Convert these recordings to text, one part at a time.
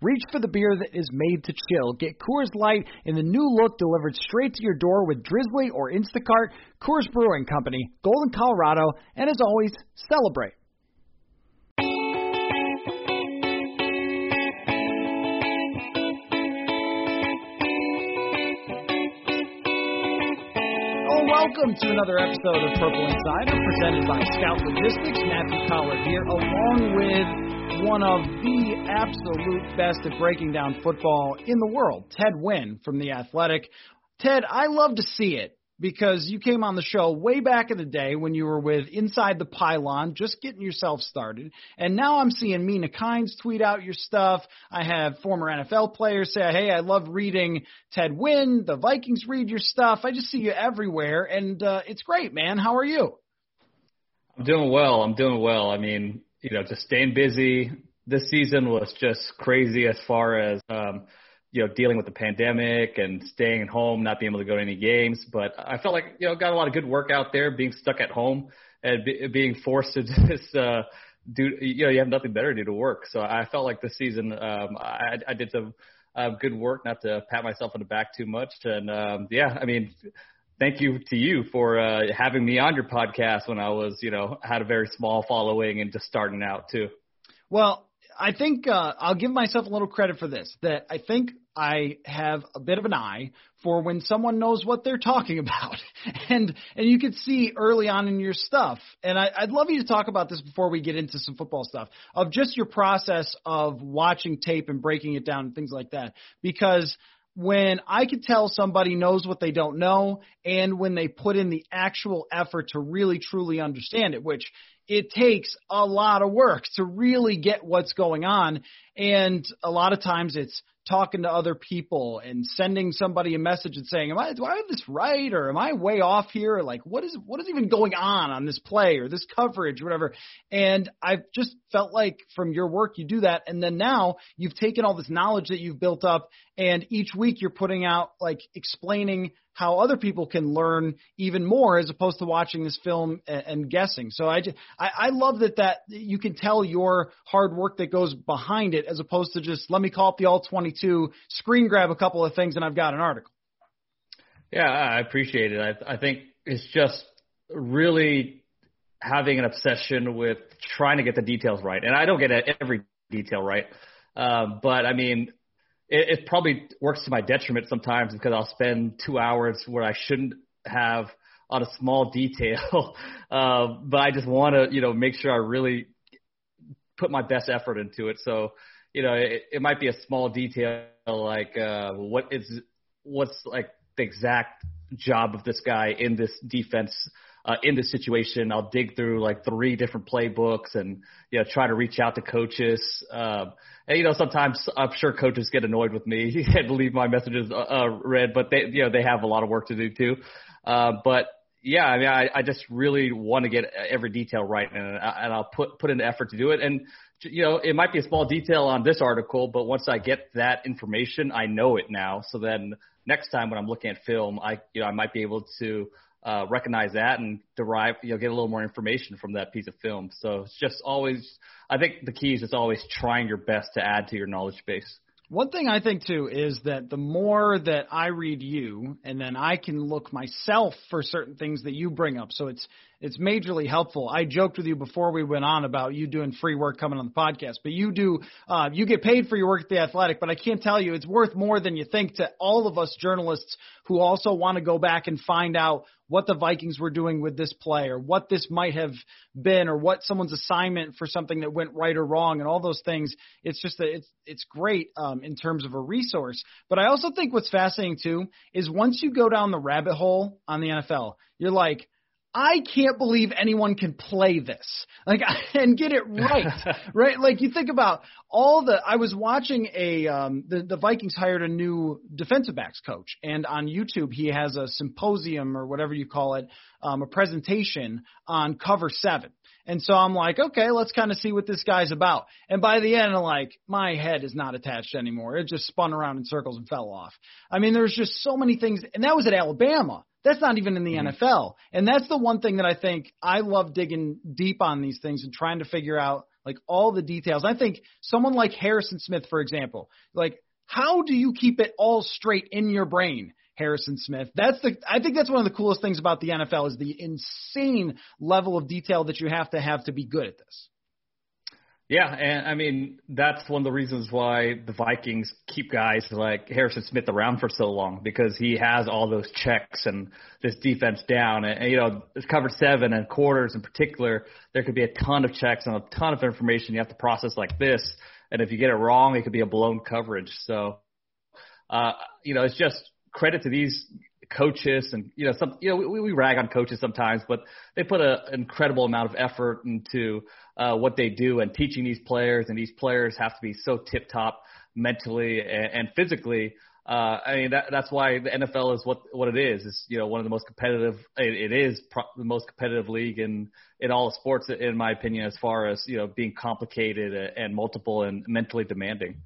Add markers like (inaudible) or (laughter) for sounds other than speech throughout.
Reach for the beer that is made to chill. Get Coors Light in the new look delivered straight to your door with Drizly or Instacart. Coors Brewing Company, Golden, Colorado, and as always, celebrate. Oh, welcome to another episode of Purple Insider presented by Scout Logistics. Matthew Coller here, along with one of the absolute best at breaking down football in the world, Ted Nguyen from The Athletic. Ted, I love to see it because you came on the show way back in the day when you were with Inside the Pylon, just getting yourself started. And now I'm seeing Mina Kimes tweet out your stuff. I have former NFL players say, hey, I love reading Ted Nguyen. The Vikings read your stuff. I just see you everywhere, and uh, it's great, man. How are you? I'm doing well. I'm doing well. I mean, you know, just staying busy. This season was just crazy as far as, um, you know, dealing with the pandemic and staying at home, not being able to go to any games. But I felt like, you know, got a lot of good work out there, being stuck at home and be, being forced to (laughs) just, uh, do, you know, you have nothing better to do to work. So I felt like this season, um, I, I did some, uh, good work, not to pat myself on the back too much. And, um, yeah, I mean, thank you to you for uh, having me on your podcast when I was, you know, had a very small following and just starting out too. Well, I think uh, I'll give myself a little credit for this. That I think I have a bit of an eye for when someone knows what they're talking (laughs) about, and and you could see early on in your stuff. And I, I'd love you to talk about this before we get into some football stuff of just your process of watching tape and breaking it down and things like that, because when I could tell somebody knows what they don't know and when they put in the actual effort to really truly understand it, which it takes a lot of work to really get what's going on. And a lot of times it's talking to other people and sending somebody a message and saying, "Am I do I have this right or am I way off here? Or like what is what is even going on on this play or this coverage, or whatever." And I've just felt like from your work you do that, and then now you've taken all this knowledge that you've built up, and each week you're putting out like explaining how other people can learn even more as opposed to watching this film and, and guessing. So I, just, I I love that that you can tell your hard work that goes behind it as opposed to just let me call up the all 22, screen grab a couple of things and I've got an article. Yeah, I appreciate it. I I think it's just really having an obsession with trying to get the details right, and I don't get every detail right. Um, but I mean, it, it probably works to my detriment sometimes because I'll spend two hours where I shouldn't have on a small detail. (laughs) uh, but I just want to, you know, make sure I really put my best effort into it. So, you know, it, it might be a small detail like uh, what is what's like the exact job of this guy in this defense uh, in this situation. I'll dig through like three different playbooks and you know try to reach out to coaches. Um, and you know sometimes I'm sure coaches get annoyed with me (laughs) and leave my messages uh, uh, read, but they you know they have a lot of work to do too. Uh, but yeah, I mean, I, I just really want to get every detail right, and, and I'll put put in the effort to do it. And you know, it might be a small detail on this article, but once I get that information, I know it now. So then next time when I'm looking at film, I you know I might be able to uh, recognize that and derive, you know, get a little more information from that piece of film. So it's just always, I think the key is just always trying your best to add to your knowledge base. One thing I think too is that the more that I read you, and then I can look myself for certain things that you bring up. So it's it's majorly helpful. I joked with you before we went on about you doing free work coming on the podcast, but you do uh, you get paid for your work at the Athletic. But I can't tell you it's worth more than you think to all of us journalists who also want to go back and find out what the Vikings were doing with this play or what this might have been or what someone's assignment for something that went right or wrong and all those things. It's just that it's it's great um, in terms of a resource. But I also think what's fascinating too is once you go down the rabbit hole on the NFL, you're like I can't believe anyone can play this, like, (laughs) and get it right, (laughs) right? Like you think about all the. I was watching a um, the the Vikings hired a new defensive backs coach, and on YouTube he has a symposium or whatever you call it, um, a presentation on cover seven. And so I'm like, okay, let's kind of see what this guy's about. And by the end, I'm like, my head is not attached anymore. It just spun around in circles and fell off. I mean, there's just so many things, and that was at Alabama. That's not even in the mm-hmm. NFL. And that's the one thing that I think I love digging deep on these things and trying to figure out like all the details. I think someone like Harrison Smith, for example, like how do you keep it all straight in your brain? Harrison Smith. That's the I think that's one of the coolest things about the NFL is the insane level of detail that you have to have to be good at this. Yeah, and I mean that's one of the reasons why the Vikings keep guys like Harrison Smith around for so long because he has all those checks and this defense down. And, and you know, it's covered seven and quarters in particular. There could be a ton of checks and a ton of information you have to process like this. And if you get it wrong, it could be a blown coverage. So, uh, you know, it's just credit to these coaches and you know some you know we, we rag on coaches sometimes but they put an incredible amount of effort into uh, what they do and teaching these players and these players have to be so tip top mentally and, and physically uh, I mean that, that's why the NFL is what what it is. It's you know one of the most competitive. It, it is pro- the most competitive league in in all the sports, in my opinion, as far as you know being complicated and multiple and mentally demanding.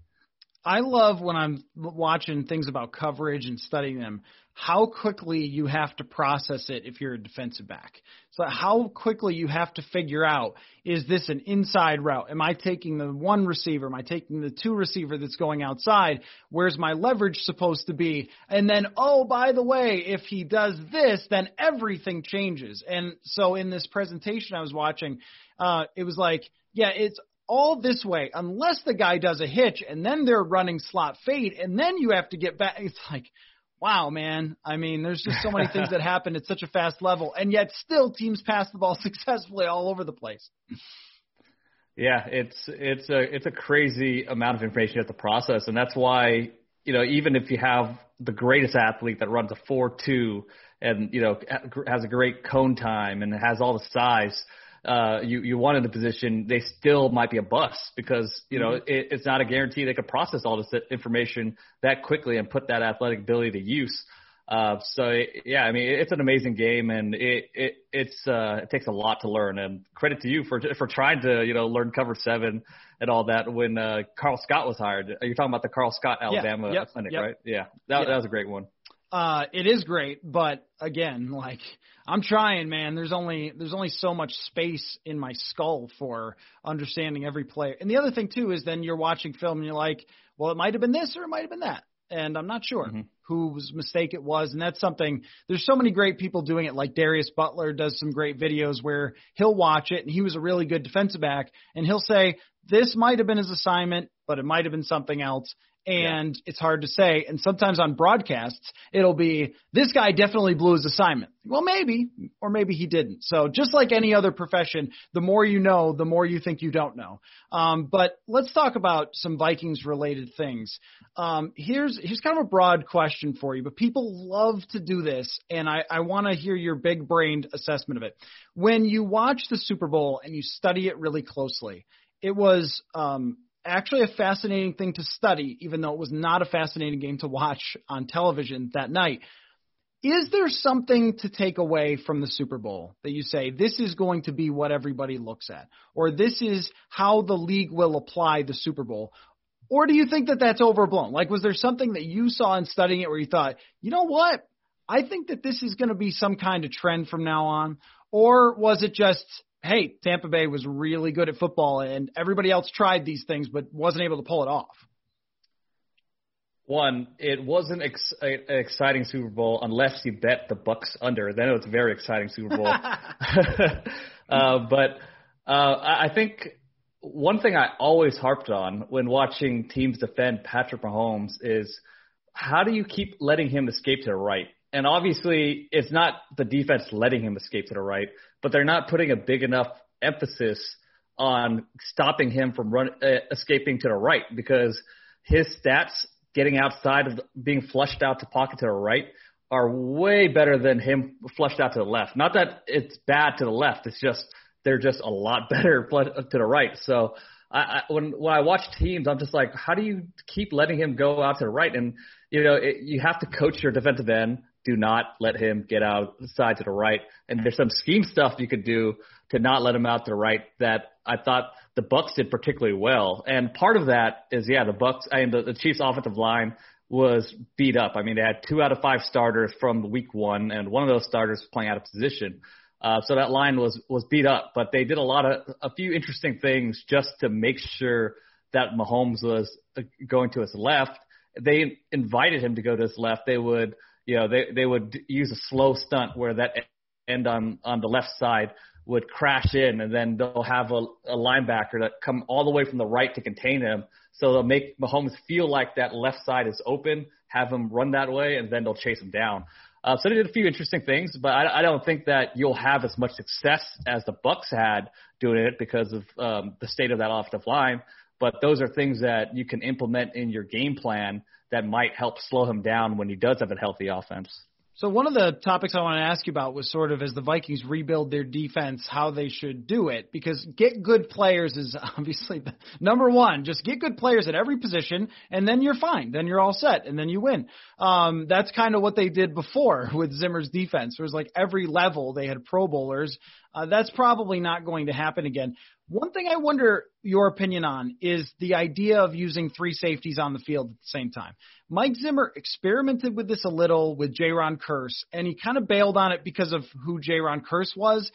I love when I'm watching things about coverage and studying them, how quickly you have to process it if you're a defensive back. So how quickly you have to figure out, is this an inside route? Am I taking the one receiver? Am I taking the two receiver that's going outside? Where's my leverage supposed to be? And then, oh, by the way, if he does this, then everything changes. And so in this presentation I was watching, uh, it was like, yeah, it's all this way unless the guy does a hitch and then they're running slot fade and then you have to get back. It's like, wow, man. I mean, there's just so many things that (laughs) happen at such a fast level, and yet still teams pass the ball (laughs) successfully all over the place. Yeah, it's it's a it's a crazy amount of information you have to process, and that's why you know even if you have the greatest athlete that runs a four two and you know has a great cone time and has all the size, uh, you you want in the position, they still might be a bust because you know mm-hmm. it, it's not a guarantee they could process all this information that quickly and put that athletic ability to use. Uh, so it, yeah, I mean it's an amazing game and it it it's uh, it takes a lot to learn and credit to you for for trying to you know learn cover seven and all that when uh, Karl Scott was hired. You're talking about the Karl Scott Alabama yeah, yep, clinic, yep. right? Yeah, that, yeah. that was a great one. Uh, it is great, but again, like I'm trying, man. There's only there's only so much space in my skull for understanding every player. And the other thing too is then you're watching film and you're like, well, it might have been this or it might have been that, and I'm not sure. Mm-hmm whose mistake it was. And that's something, there's so many great people doing it. Like Darius Butler does some great videos where he'll watch it and he was a really good defensive back and he'll say, this might have been his assignment, but it might have been something else and yeah. it's hard to say. And sometimes on broadcasts, it'll be this guy definitely blew his assignment. Well, maybe, or maybe he didn't. So just like any other profession, the more you know, the more you think you don't know. Um, but let's talk about some Vikings related things. Um, here's here's kind of a broad question for you, but people love to do this, and I, I want to hear your big brained assessment of it. When you watch the Super Bowl and you study it really closely, it was um, actually a fascinating thing to study, even though it was not a fascinating game to watch on television that night. Is there something to take away from the Super Bowl that you say this is going to be what everybody looks at, or this is how the league will apply the Super Bowl? Or do you think that that's overblown? Like, was there something that you saw in studying it where you thought, you know what? I think that this is going to be some kind of trend from now on. Or was it just hey, Tampa Bay was really good at football and everybody else tried these things but wasn't able to pull it off? One, it wasn't ex- an exciting Super Bowl unless you bet the Bucs under. Then it was a very exciting Super Bowl. (laughs) (laughs) uh, but uh, I think one thing I always harped on when watching teams defend Patrick Mahomes is how do you keep letting him escape to the right? And obviously it's not the defense letting him escape to the right, but they're not putting a big enough emphasis on stopping him from run, uh, escaping to the right because his stats getting outside of the, being flushed out to pocket to the right are way better than him flushed out to the left. Not that it's bad to the left. It's just they're just a lot (laughs) better to the right. So I, I when when I watch teams, I'm just like, how do you keep letting him go out to the right? And you know, it, you have to coach your defensive end. Do not let him get out side to the right. And there's some scheme stuff you could do to not let him out to the right that I thought the Bucs did particularly well. And part of that is, yeah, the Bucs I mean, the, the Chiefs' offensive line was beat up. I mean, they had two out of five starters from week one, and one of those starters was playing out of position. Uh, so that line was was beat up, but they did a lot of a few interesting things just to make sure that Mahomes was uh, going to his left. They invited him to go to his left. They would, you know, they they would use a slow stunt where that end on on the left side would crash in, and then they'll have a, a linebacker that come all the way from the right to contain him. So they'll make Mahomes feel like that left side is open, have him run that way, and then they'll chase him down. Uh, so they did a few interesting things, but I, I don't think that you'll have as much success as the Bucs had doing it because of um, the state of that offensive line. But those are things that you can implement in your game plan that might help slow him down when he does have a healthy offense. So one of the topics I want to ask you about was sort of as the Vikings rebuild their defense, how they should do it. Because get good players is (laughs) obviously the number one. Just get good players at every position, and then you're fine. Then you're all set, and then you win. Um, that's kind of what they did before (laughs) with Zimmer's defense. It was like every level they had Pro Bowlers. Uh, that's probably not going to happen again. One thing I wonder your opinion on is the idea of using three safeties on the field at the same time. Mike Zimmer experimented with this a little with Jayron Kearse, and he kind of bailed on it because of who Jayron Kearse was.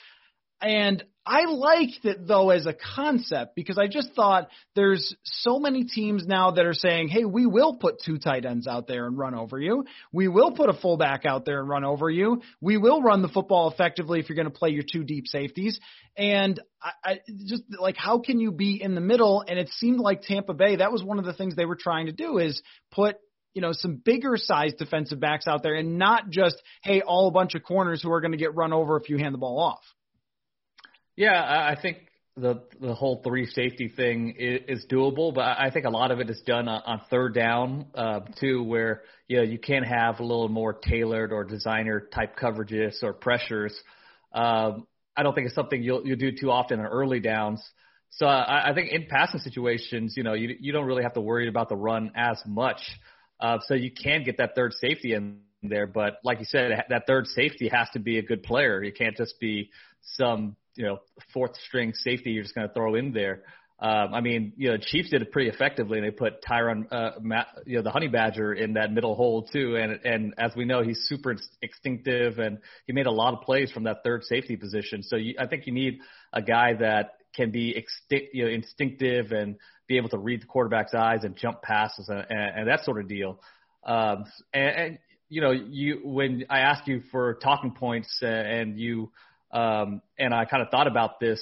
And I liked it though as a concept because I just thought there's so many teams now that are saying, hey, we will put two tight ends out there and run over you. We will put a fullback out there and run over you. We will run the football effectively if you're going to play your two deep safeties. And I, I just like, how can you be in the middle? And it seemed like Tampa Bay, that was one of the things they were trying to do is put you know, some bigger sized defensive backs out there and not just, hey, all a bunch of corners who are going to get run over if you hand the ball off. Yeah, I think the the whole three safety thing is, is doable, but I think a lot of it is done on, third down uh, too, where you know you can have a little more tailored or designer type coverages or pressures. Um, I don't think it's something you'll you'll do too often in early downs. So I, I think in passing situations, you know, you you don't really have to worry about the run as much. Uh, so you can get that third safety in there, but like you said, that third safety has to be a good player. You can't just be some you know fourth string safety you're just going to throw in there. Um, I mean, you know, Chiefs did it pretty effectively, and they put Tyrann, uh, Matt, you know, the Honey Badger in that middle hole too. And and as we know, he's super instinctive, and he made a lot of plays from that third safety position. So you, I think you need a guy that can be extinct, you know, instinctive and be able to read the quarterback's eyes and jump passes and, and, and that sort of deal. Um, and, and you know, you when I asked you for talking points uh, and you um, and I kind of thought about this.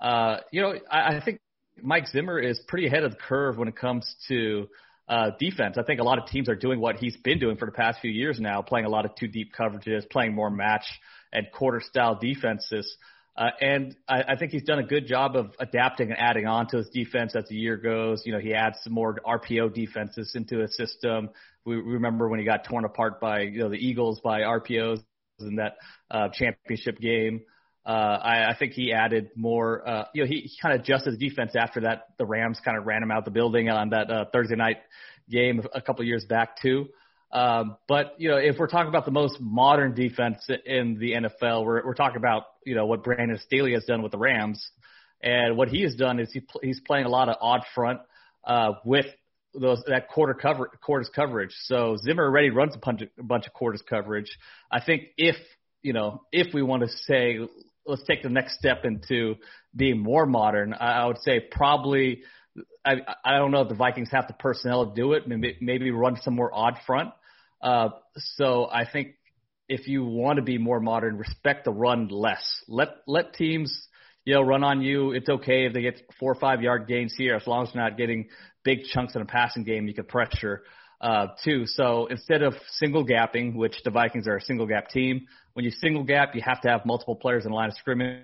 Uh, you know, I, I think Mike Zimmer is pretty ahead of the curve when it comes to uh, defense. I think a lot of teams are doing what he's been doing for the past few years now, playing a lot of two deep coverages, playing more match and quarter style defenses. Uh, and I, I think he's done a good job of adapting and adding on to his defense as the year goes. You know, he adds some more RPO defenses into his system. We, we remember when he got torn apart by, you know, the Eagles by RPOs in that uh, championship game. Uh, I, I think he added more. Uh, you know, he, he kind of adjusted the defense after that. The Rams kind of ran him out the building on that uh, Thursday night game a couple years back too. Um, but you know, if we're talking about the most modern defense in the NFL, we're we're talking about you know what Brandon Staley has done with the Rams, and what he has done is he he's playing a lot of odd front uh, with those that quarter cover quarters coverage. So Zimmer already runs a bunch of, a bunch of quarters coverage. I think if you know if we want to say let's take the next step into being more modern, I, I would say probably I I don't know if the Vikings have the personnel to do it. Maybe maybe run some more odd front. Uh, so I think if you want to be more modern, respect the run less. Let let teams you know run on you. It's okay if they get four or five yard gains here, as long as they're not getting big chunks in a passing game you could pressure. uh, too. So instead of single gapping, which the Vikings are a single gap team, when you single gap, you have to have multiple players in the line of scrimmage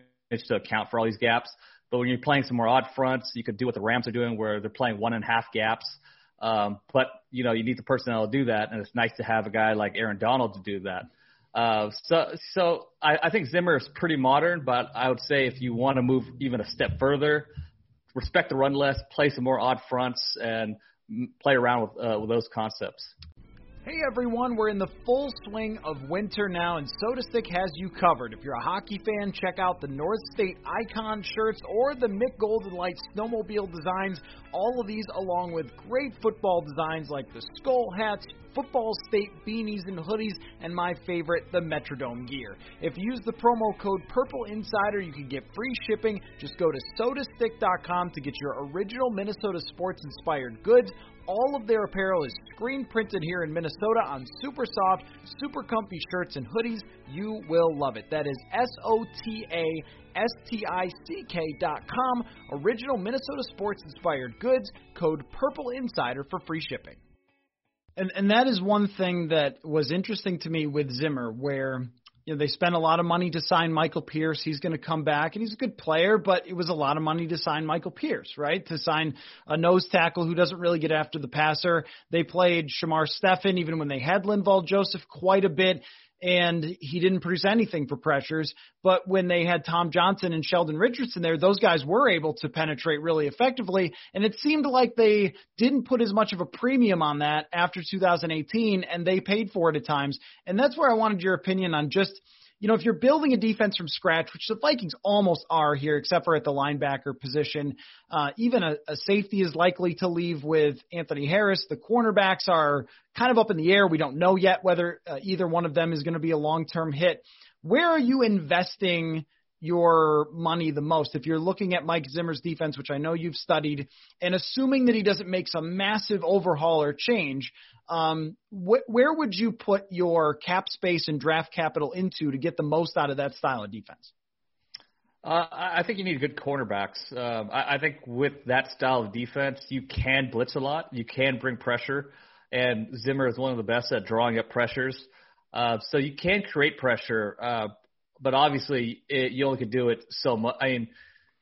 to account for all these gaps. But when you're playing some more odd fronts, you could do what the Rams are doing, where they're playing one and a half gaps. Um, but you know, you need the personnel to do that, and it's nice to have a guy like Aaron Donald to do that. Uh, so, so I, I think Zimmer is pretty modern, but I would say if you want to move even a step further, respect the run less, play some more odd fronts, and play around with uh, with those concepts. Hey everyone, we're in the full swing of winter now, and SotaStick has you covered. If you're a hockey fan, check out the North State Icon shirts or the Mick Golden Light snowmobile designs. All of these, along with great football designs like the skull hats, football state beanies and hoodies, and my favorite, the Metrodome gear. If you use the promo code Purple Insider, you can get free shipping. Just go to sotastick.com to get your original Minnesota sports inspired goods. All of their apparel is screen printed here in Minnesota on super soft, super comfy shirts and hoodies. You will love it. That is S O T A S T I C K dot com. Original Minnesota sports inspired goods. Code Purple Insider for free shipping. And and that is one thing that was interesting to me with Zimmer, where you know, they spent a lot of money to sign Michael Pierce. He's going to come back, and he's a good player, but it was a lot of money to sign Michael Pierce, right? To sign a nose tackle who doesn't really get after the passer. They played Shamar Stephen, even when they had Linval Joseph, quite a bit and he didn't produce anything for pressures. But when they had Tom Johnson and Sheldon Richardson there, those guys were able to penetrate really effectively. And it seemed like they didn't put as much of a premium on that after 2018, and they paid for it at times. And that's where I wanted your opinion on just – you know, if you're building a defense from scratch, which the Vikings almost are here, except for at the linebacker position, uh, even a, a safety is likely to leave with Anthony Harris. The cornerbacks are kind of up in the air. We don't know yet whether uh, either one of them is going to be a long term hit. Where are you investing? Your money the most. If you're looking at Mike Zimmer's defense, which I know you've studied, and assuming that he doesn't make some massive overhaul or change, um, wh- where would you put your cap space and draft capital into to get the most out of that style of defense? Uh, I think you need good cornerbacks. Um, I, I think with that style of defense, you can blitz a lot. You can bring pressure, and Zimmer is one of the best at drawing up pressures. Uh, so you can create pressure. Uh, but obviously it, you only could do it so much. I mean,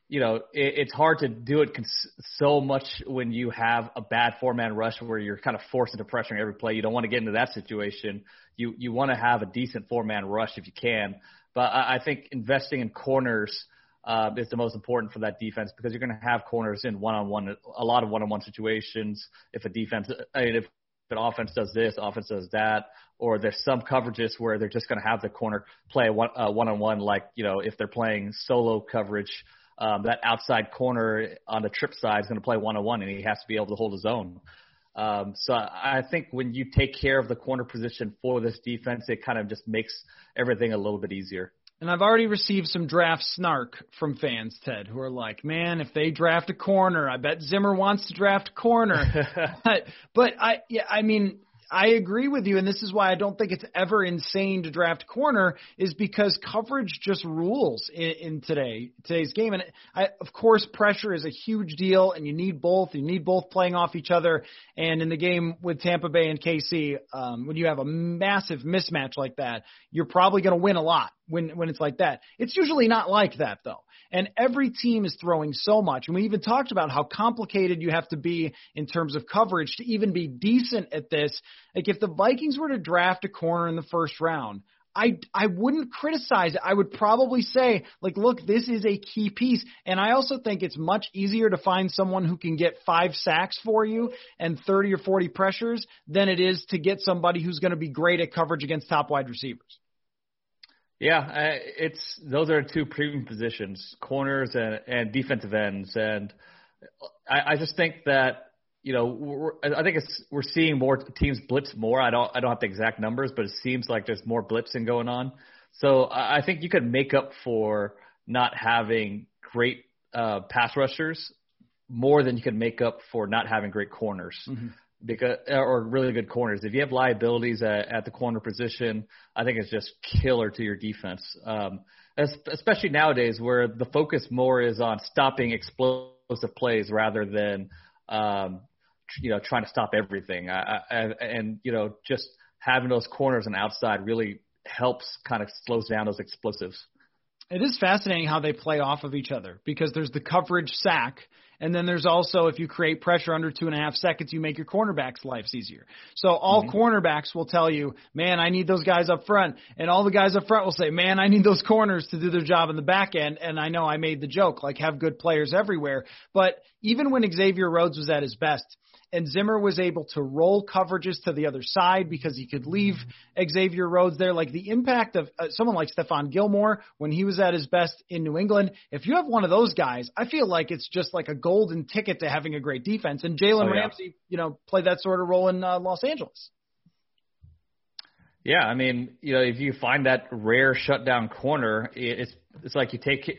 you know, it, it's hard to do it cons- so much when you have a bad four man rush where you're kind of forced into pressuring every play. You don't want to get into that situation. You you want to have a decent four man rush if you can. But I, I think investing in corners uh, is the most important for that defense because you're going to have corners in one on one, a lot of one on one situations. If a defense, I mean, if an offense does this, offense does that, or there's some coverages where they're just going to have the corner play one uh, on one, like you know if they're playing solo coverage, um, that outside corner on the trip side is going to play one on one, and he has to be able to hold his own. Um, so I think when you take care of the corner position for this defense, it kind of just makes everything a little bit easier. And I've already received some draft snark from fans, Ted, who are like, "Man, if they draft a corner, I bet Zimmer wants to draft a corner." (laughs) but, but I, yeah, I mean, I agree with you, and this is why I don't think it's ever insane to draft corner, is because coverage just rules in, in today today's game. And I, of course, pressure is a huge deal, and you need both. You need both playing off each other. And in the game with Tampa Bay and KC, um, when you have a massive mismatch like that, you're probably going to win a lot when when it's like that. It's usually not like that though. And every team is throwing so much. And we even talked about how complicated you have to be in terms of coverage to even be decent at this. Like if the Vikings were to draft a corner in the first round, I I wouldn't criticize it. I would probably say like look, this is a key piece and I also think it's much easier to find someone who can get 5 sacks for you and 30 or 40 pressures than it is to get somebody who's going to be great at coverage against top wide receivers. Yeah, it's those are two premium positions, corners and, and defensive ends, and I, I just think that you know we're, I think it's we're seeing more teams blitz more. I don't I don't have the exact numbers, but it seems like there's more blitzing going on. So I think you could make up for not having great uh, pass rushers more than you could make up for not having great corners. Mm-hmm because or really good corners. If you have liabilities at, at the corner position, I think it's just killer to your defense. Um, especially nowadays where the focus more is on stopping explosive plays rather than um, you know, trying to stop everything. I, I, and you know, just having those corners and outside really helps kind of slows down those explosives. It is fascinating how they play off of each other because there's the coverage sack, and then there's also if you create pressure under two and a half seconds, you make your cornerbacks' lives easier. So all mm-hmm. cornerbacks will tell you, man, I need those guys up front, and all the guys up front will say, man, I need those corners to do their job in the back end. And I know I made the joke, like have good players everywhere, but even when Xavier Rhodes was at his best, and Zimmer was able to roll coverages to the other side because he could leave Xavier Rhodes there. Like the impact of uh, someone like Stephon Gilmore when he was at his best in New England. If you have one of those guys, I feel like it's just like a golden ticket to having a great defense. And Jalen oh, yeah. Ramsey, you know, played that sort of role in uh, Los Angeles. Yeah, I mean, you know, if you find that rare shutdown corner, it's it's like you take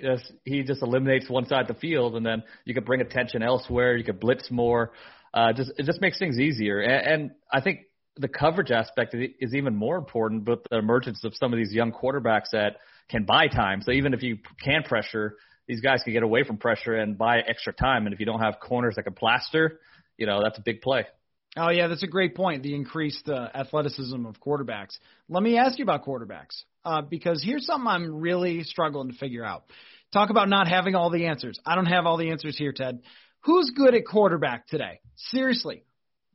he just eliminates one side of the field, and then you can bring attention elsewhere. You can blitz more uh, just it just makes things easier. And, and I think the coverage aspect is even more important with the emergence of some of these young quarterbacks that can buy time. So even if you can pressure, these guys can get away from pressure and buy extra time. And if you don't have corners that can plaster, you know that's a big play. Oh yeah, that's a great point. The increased uh, athleticism of quarterbacks. Let me ask you about quarterbacks uh, because here's something I'm really struggling to figure out. Talk about not having all the answers. I don't have all the answers here, Ted. Who's good at quarterback today? Seriously.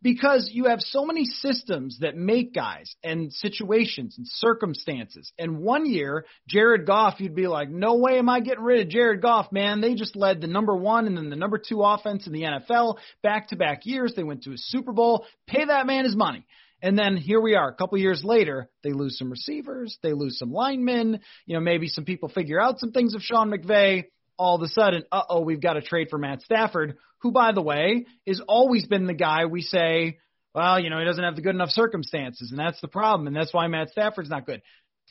Because you have so many systems that make guys and situations and circumstances. And one year, Jared Goff, you'd be like, no way am I getting rid of Jared Goff, man. They just led the number one and then the number two offense in the NFL back to back years. They went to a Super Bowl. Pay that man his money. And then here we are, a couple years later, they lose some receivers, they lose some linemen, you know, maybe some people figure out some things of Sean McVay, all of a sudden, uh oh, we've got to trade for Matt Stafford, who, by the way, has always been the guy we say, well, you know, he doesn't have the good enough circumstances, and that's the problem, and that's why Matt Stafford's not good.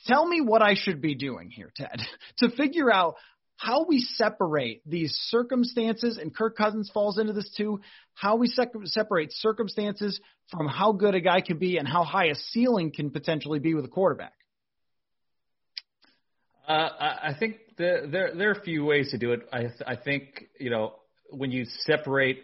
Tell me what I should be doing here, Ted, (laughs) to figure out how we separate these circumstances, and Kirk Cousins falls into this too, how we sec- separate circumstances from how good a guy can be and how high a ceiling can potentially be with a quarterback. Uh, I think the, there there are a few ways to do it. I I think you know when you separate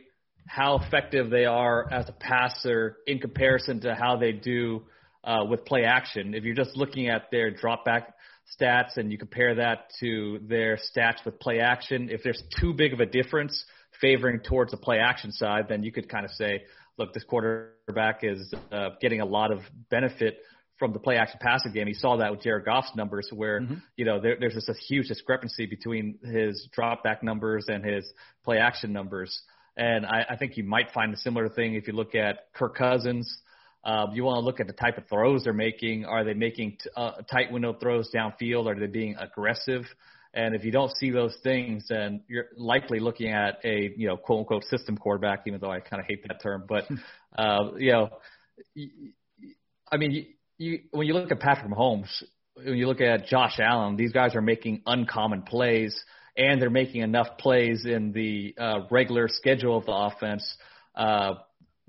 how effective they are as a passer in comparison to how they do uh, with play action. If you're just looking at their drop back stats and you compare that to their stats with play action, if there's too big of a difference favoring towards the play action side, then you could kind of say, look, this quarterback is uh, getting a lot of benefit from the play action passing game. He saw that with Jared Goff's numbers, where mm-hmm. you know there, there's just a huge discrepancy between his drop back numbers and his play action numbers. And I, I think you might find a similar thing if you look at Kirk Cousins. Um, you want to look at the type of throws they're making. Are they making t- uh, tight window throws downfield? Are they being aggressive? And if you don't see those things, then you're likely looking at a you know quote unquote system quarterback, even though I kind of hate that term. But (laughs) uh, you know, I mean, you when you look at Patrick Mahomes, when you look at Josh Allen, these guys are making uncommon plays, and they're making enough plays in the uh, regular schedule of the offense uh,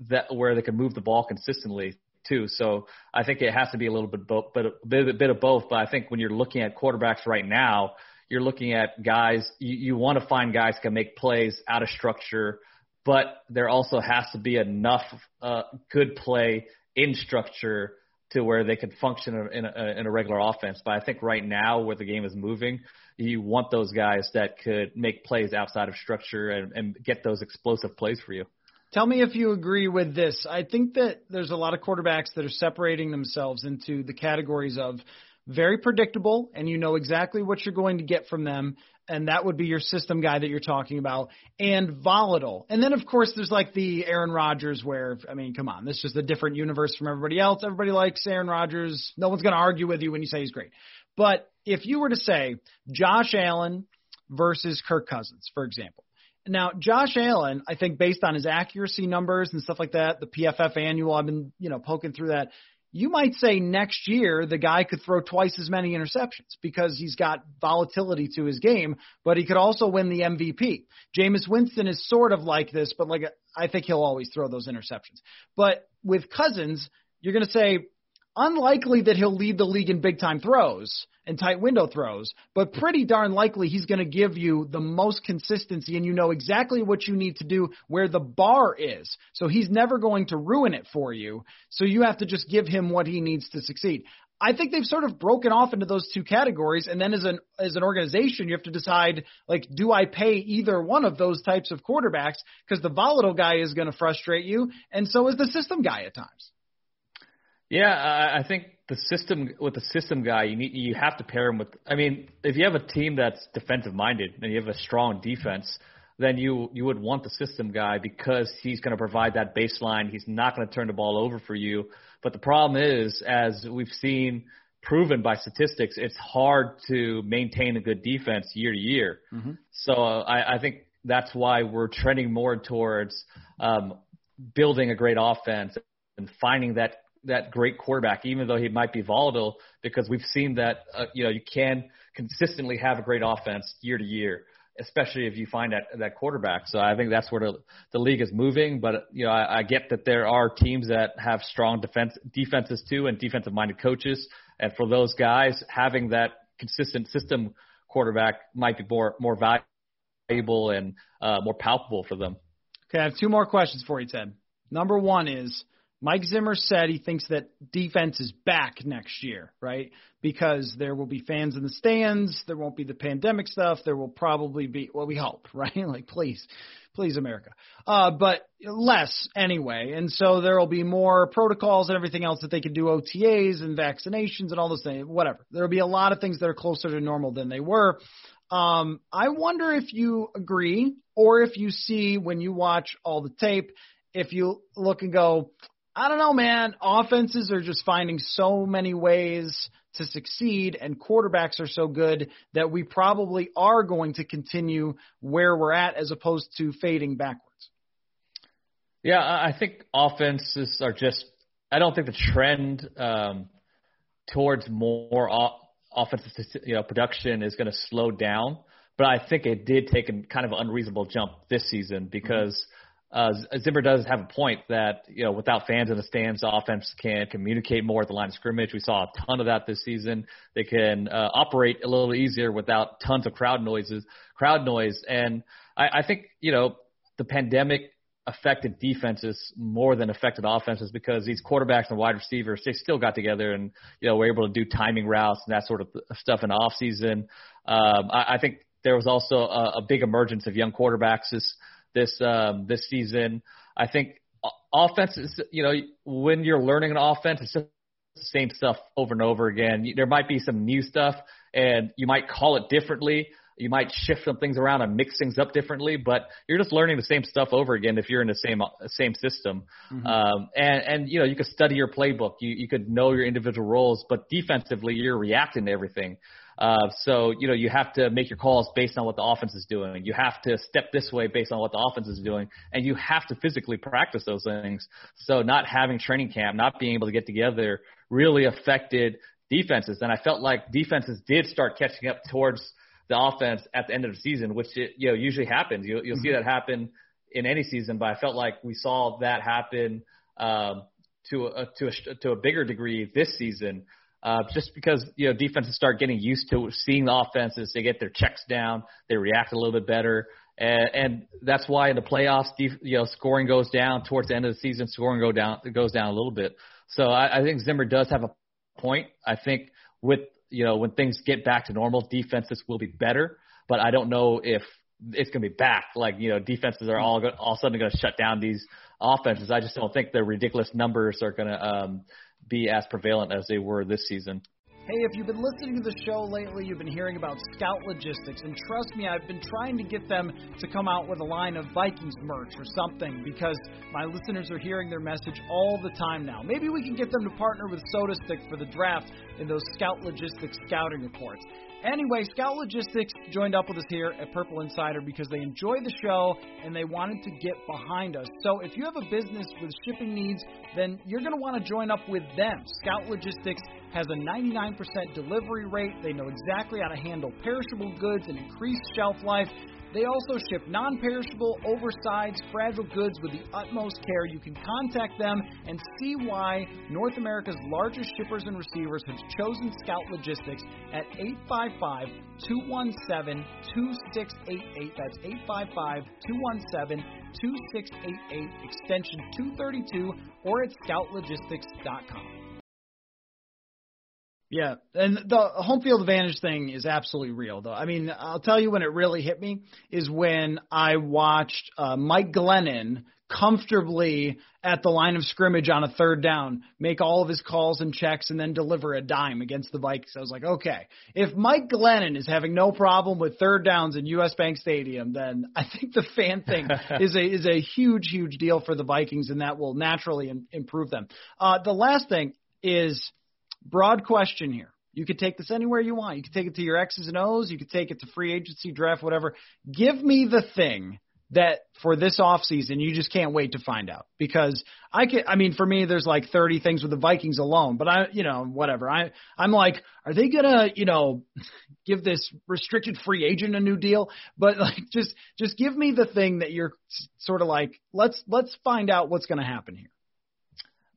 that where they can move the ball consistently too. So I think it has to be a little bit both, but a bit, a bit of both. But I think when you're looking at quarterbacks right now, you're looking at guys. You, you want to find guys can make plays out of structure, but there also has to be enough uh, good play in structure to where they could function in a, in a regular offense. But I think right now, where the game is moving, you want those guys that could make plays outside of structure and, and get those explosive plays for you. Tell me if you agree with this. I think that there's a lot of quarterbacks that are separating themselves into the categories of very predictable and you know exactly what you're going to get from them and that would be your system guy that you're talking about, and volatile. And then of course there's like the Aaron Rodgers where I mean, come on, this is a different universe from everybody else. Everybody likes Aaron Rodgers. No one's going to argue with you when you say he's great. But if you were to say Josh Allen versus Kirk Cousins, for example. Now, Josh Allen, I think based on his accuracy numbers and stuff like that, the PFF annual, I've been, you know, poking through that you might say next year the guy could throw twice as many interceptions because he's got volatility to his game, but he could also win the MVP. Jameis Winston is sort of like this, but like I think he'll always throw those interceptions. But with Cousins, you're going to say unlikely that he'll lead the league in big time throws and tight window throws, but pretty darn likely he's going to give you the most consistency and you know exactly what you need to do where the bar is. So he's never going to ruin it for you. So you have to just give him what he needs to succeed. I think they've sort of broken off into those two categories, and then as an as an organization, you have to decide like, do I pay either one of those types of quarterbacks? Because the volatile guy is going to frustrate you, and so is the system guy at times. Yeah, I think the system with the system guy, you need you have to pair him with. I mean, if you have a team that's defensive minded and you have a strong defense, then you you would want the system guy because he's going to provide that baseline. He's not going to turn the ball over for you. But the problem is, as we've seen proven by statistics, it's hard to maintain a good defense year to year. Mm-hmm. So uh, I, I think that's why we're trending more towards um, building a great offense and finding that that great quarterback, even though he might be volatile, because we've seen that uh, you know you can consistently have a great offense year to year, especially if you find that that quarterback. So I think that's where the, the league is moving. But you know I, I get that there are teams that have strong defense defenses too and defensive minded coaches, and for those guys having that consistent system quarterback might be more more valuable and uh, more palpable for them. Okay, I have two more questions for you, Ted. Number one is Mike Zimmer said he thinks that defense is back next year, right? Because there will be fans in the stands, there won't be the pandemic stuff, there will probably be well we hope, (laughs) right? like please, please America. Uh but less anyway. And so there will be more protocols and everything else that they can do OTAs and vaccinations and all those things, whatever. There'll be a lot of things that are closer to normal than they were. Um, I wonder if you agree or if you see when you watch all the tape, if you look and go, I don't know, man. Offenses are just finding so many ways to succeed, and quarterbacks are so good that we probably are going to continue where we're at as opposed to fading backwards. Yeah, I think offenses are just. I don't think the trend um, towards more offensive, you know, production is going to slow down. But I think it did take a kind of unreasonable jump this season because. Mm-hmm uh, Zimmer does have a point that you know without fans in the stands, offense can communicate more at the line of scrimmage. We saw a ton of that this season. They can uh, operate a little easier without tons of crowd noises, crowd noise, and I, I think you know the pandemic affected defenses more than affected offenses because these quarterbacks and wide receivers they still got together and you know were able to do timing routes and that sort of stuff in the off season. Um, I, I think there was also a, a big emergence of young quarterbacks this um, this season. I think offense is you know when you're learning an offense, it's just the same stuff over and over again. There might be some new stuff, and you might call it differently. You might shift some things around and mix things up differently, but you're just learning the same stuff over again if you're in the same same system. Mm-hmm. Um, and and you know you could study your playbook, you you could know your individual roles, but defensively you're reacting to everything. Uh, so, you know, you have to make your calls based on what the offense is doing. You have to step this way based on what the offense is doing. And you have to physically practice those things. So not having training camp, not being able to get together really affected defenses. And I felt like defenses did start catching up towards the offense at the end of the season, which it, you know, usually happens. You'll, you'll mm-hmm. see that happen in any season, but I felt like we saw that happen, um, to a, to a, to a bigger degree this season uh, just because you know defenses start getting used to seeing the offenses, they get their checks down, they react a little bit better, and, and that's why in the playoffs, def- you know, scoring goes down towards the end of the season. Scoring go down, goes down a little bit. So I, I think Zimmer does have a point. I think with you know when things get back to normal, defenses will be better, but I don't know if it's going to be back. Like you know, defenses are all all of a sudden going to shut down these offenses. I just don't think the ridiculous numbers are going to um, be as prevalent as they were this season. Hey, if you've been listening to the show lately, you've been hearing about Scout Logistics, and trust me, I've been trying to get them to come out with a line of Vikings merch or something because my listeners are hearing their message all the time now. Maybe we can get them to partner with SotaStick for the draft in those Scout Logistics scouting reports. Anyway, Scout Logistics joined up with us here at Purple Insider because they enjoy the show and they wanted to get behind us. So if you have a business with shipping needs, then you're going to want to join up with them. Scout Logistics has a 99% delivery rate. They know exactly how to handle perishable goods and increase shelf life. They also ship non perishable, oversized, fragile goods with the utmost care. You can contact them and see why North America's largest shippers and receivers have chosen Scout Logistics at 855 217 2688. That's 855 217 2688, extension 232, or at scoutlogistics.com. Yeah, and the home field advantage thing is absolutely real, though. I mean, I'll tell you when it really hit me is when I watched uh, Mike Glennon comfortably at the line of scrimmage on a third down, make all of his calls and checks, and then deliver a dime against the Vikings. I was like, okay, if Mike Glennon is having no problem with third downs in U.S. Bank Stadium, then I think the fan thing (laughs) is a is a huge, huge deal for the Vikings, and that will naturally in, improve them. Uh, the last thing is broad question here. You could take this anywhere you want. You could take it to your X's and O's. You could take it to free agency, draft, whatever. Give me the thing that for this offseason you just can't wait to find out because I can I mean for me there's like 30 things with the Vikings alone but I you know whatever I I'm like are they going to you know (laughs) give this restricted free agent a new deal but like just just give me the thing that you're sort of like let's let's find out what's going to happen here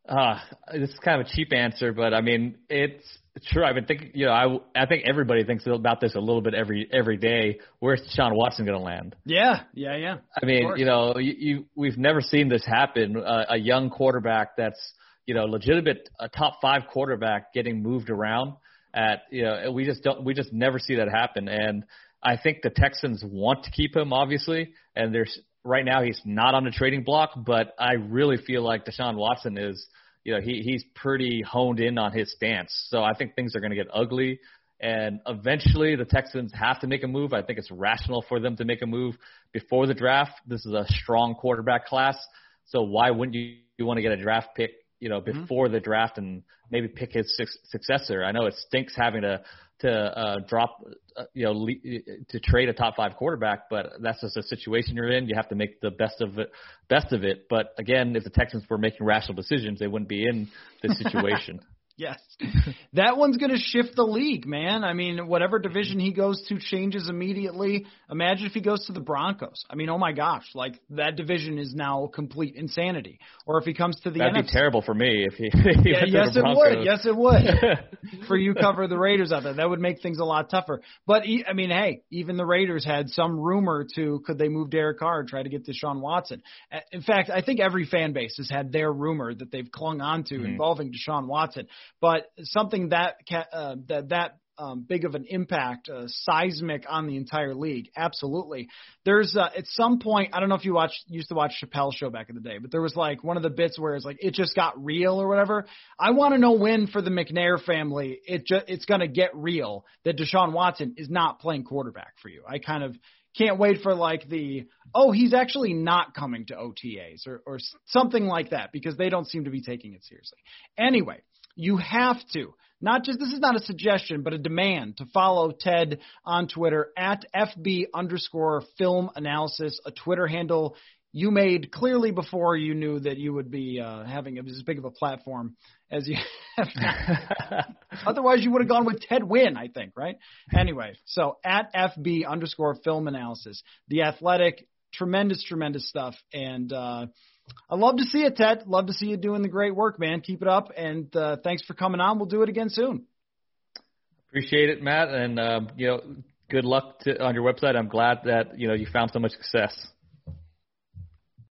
uh, this is kind of a cheap answer, but I mean, it's true. I've been thinking, you know, I, I think everybody thinks about this a little bit every, every day. Where's Deshaun Watson going to land? Yeah. Yeah. Yeah. I mean, you know, you, you, we've never seen this happen. Uh, a young quarterback that's, you know, legitimate, a top five quarterback getting moved around at, you know, we just don't, we just never see that happen. And I think the Texans want to keep him, obviously, and there's right now he's not on the trading block, but I really feel like Deshaun Watson is, you know, he he's pretty honed in on his stance. So I think things are going to get ugly, and eventually the Texans have to make a move. I think it's rational for them to make a move before the draft. This is a strong quarterback class, so why wouldn't you, you want to get a draft pick, you know, mm-hmm. before mm-hmm. the draft and maybe pick his su- successor? I know it stinks having to to uh, drop, uh, you know, le- to trade a top five quarterback, but that's just a situation you're in. You have to make the best of it, best of it. But again, if the Texans were making rational decisions, they wouldn't be in this situation. (laughs) Yes. (laughs) that one's going to shift the league, man. I mean, whatever division he goes to changes immediately. Imagine if he goes to the Broncos. I mean, oh my gosh, like that division is now complete insanity. Or if he comes to the That'd NFC. be terrible for me if he, (laughs) if he yeah, yes, it would. Yes, it would. (laughs) for you cover the Raiders out there, that would make things a lot tougher. But I mean, hey, even the Raiders had some rumor to could they move Derek Carr and try to get Deshaun Watson. In fact, I think every fan base has had their rumor that they've clung on to mm-hmm. involving Deshaun Watson but something that uh, that that um, big of an impact, uh, seismic on the entire league. Absolutely. There's uh, at some point, I don't know if you watched used to watch Chappelle show back in the day, but there was like one of the bits where it's like it just got real or whatever. I want to know when for the McNair family it ju- it's going to get real that Deshaun Watson is not playing quarterback for you. I kind of can't wait for like the oh he's actually not coming to OTAs or or something like that because they don't seem to be taking it seriously. Anyway, you have to. Not just this is not a suggestion, but a demand to follow Ted on Twitter at FB underscore film analysis, a Twitter handle you made clearly before you knew that you would be uh, having as big of a platform as you (laughs) have. Otherwise, you would have gone with Ted Nguyen, I think, right? Anyway, so at FB underscore film analysis, the athletic, tremendous, tremendous stuff. And, uh, I love to see it, Ted. Love to see you doing the great work, man. Keep it up, and uh, thanks for coming on. We'll do it again soon. Appreciate it, Matt, and um, you know, good luck to, on your website. I'm glad that you know you found so much success.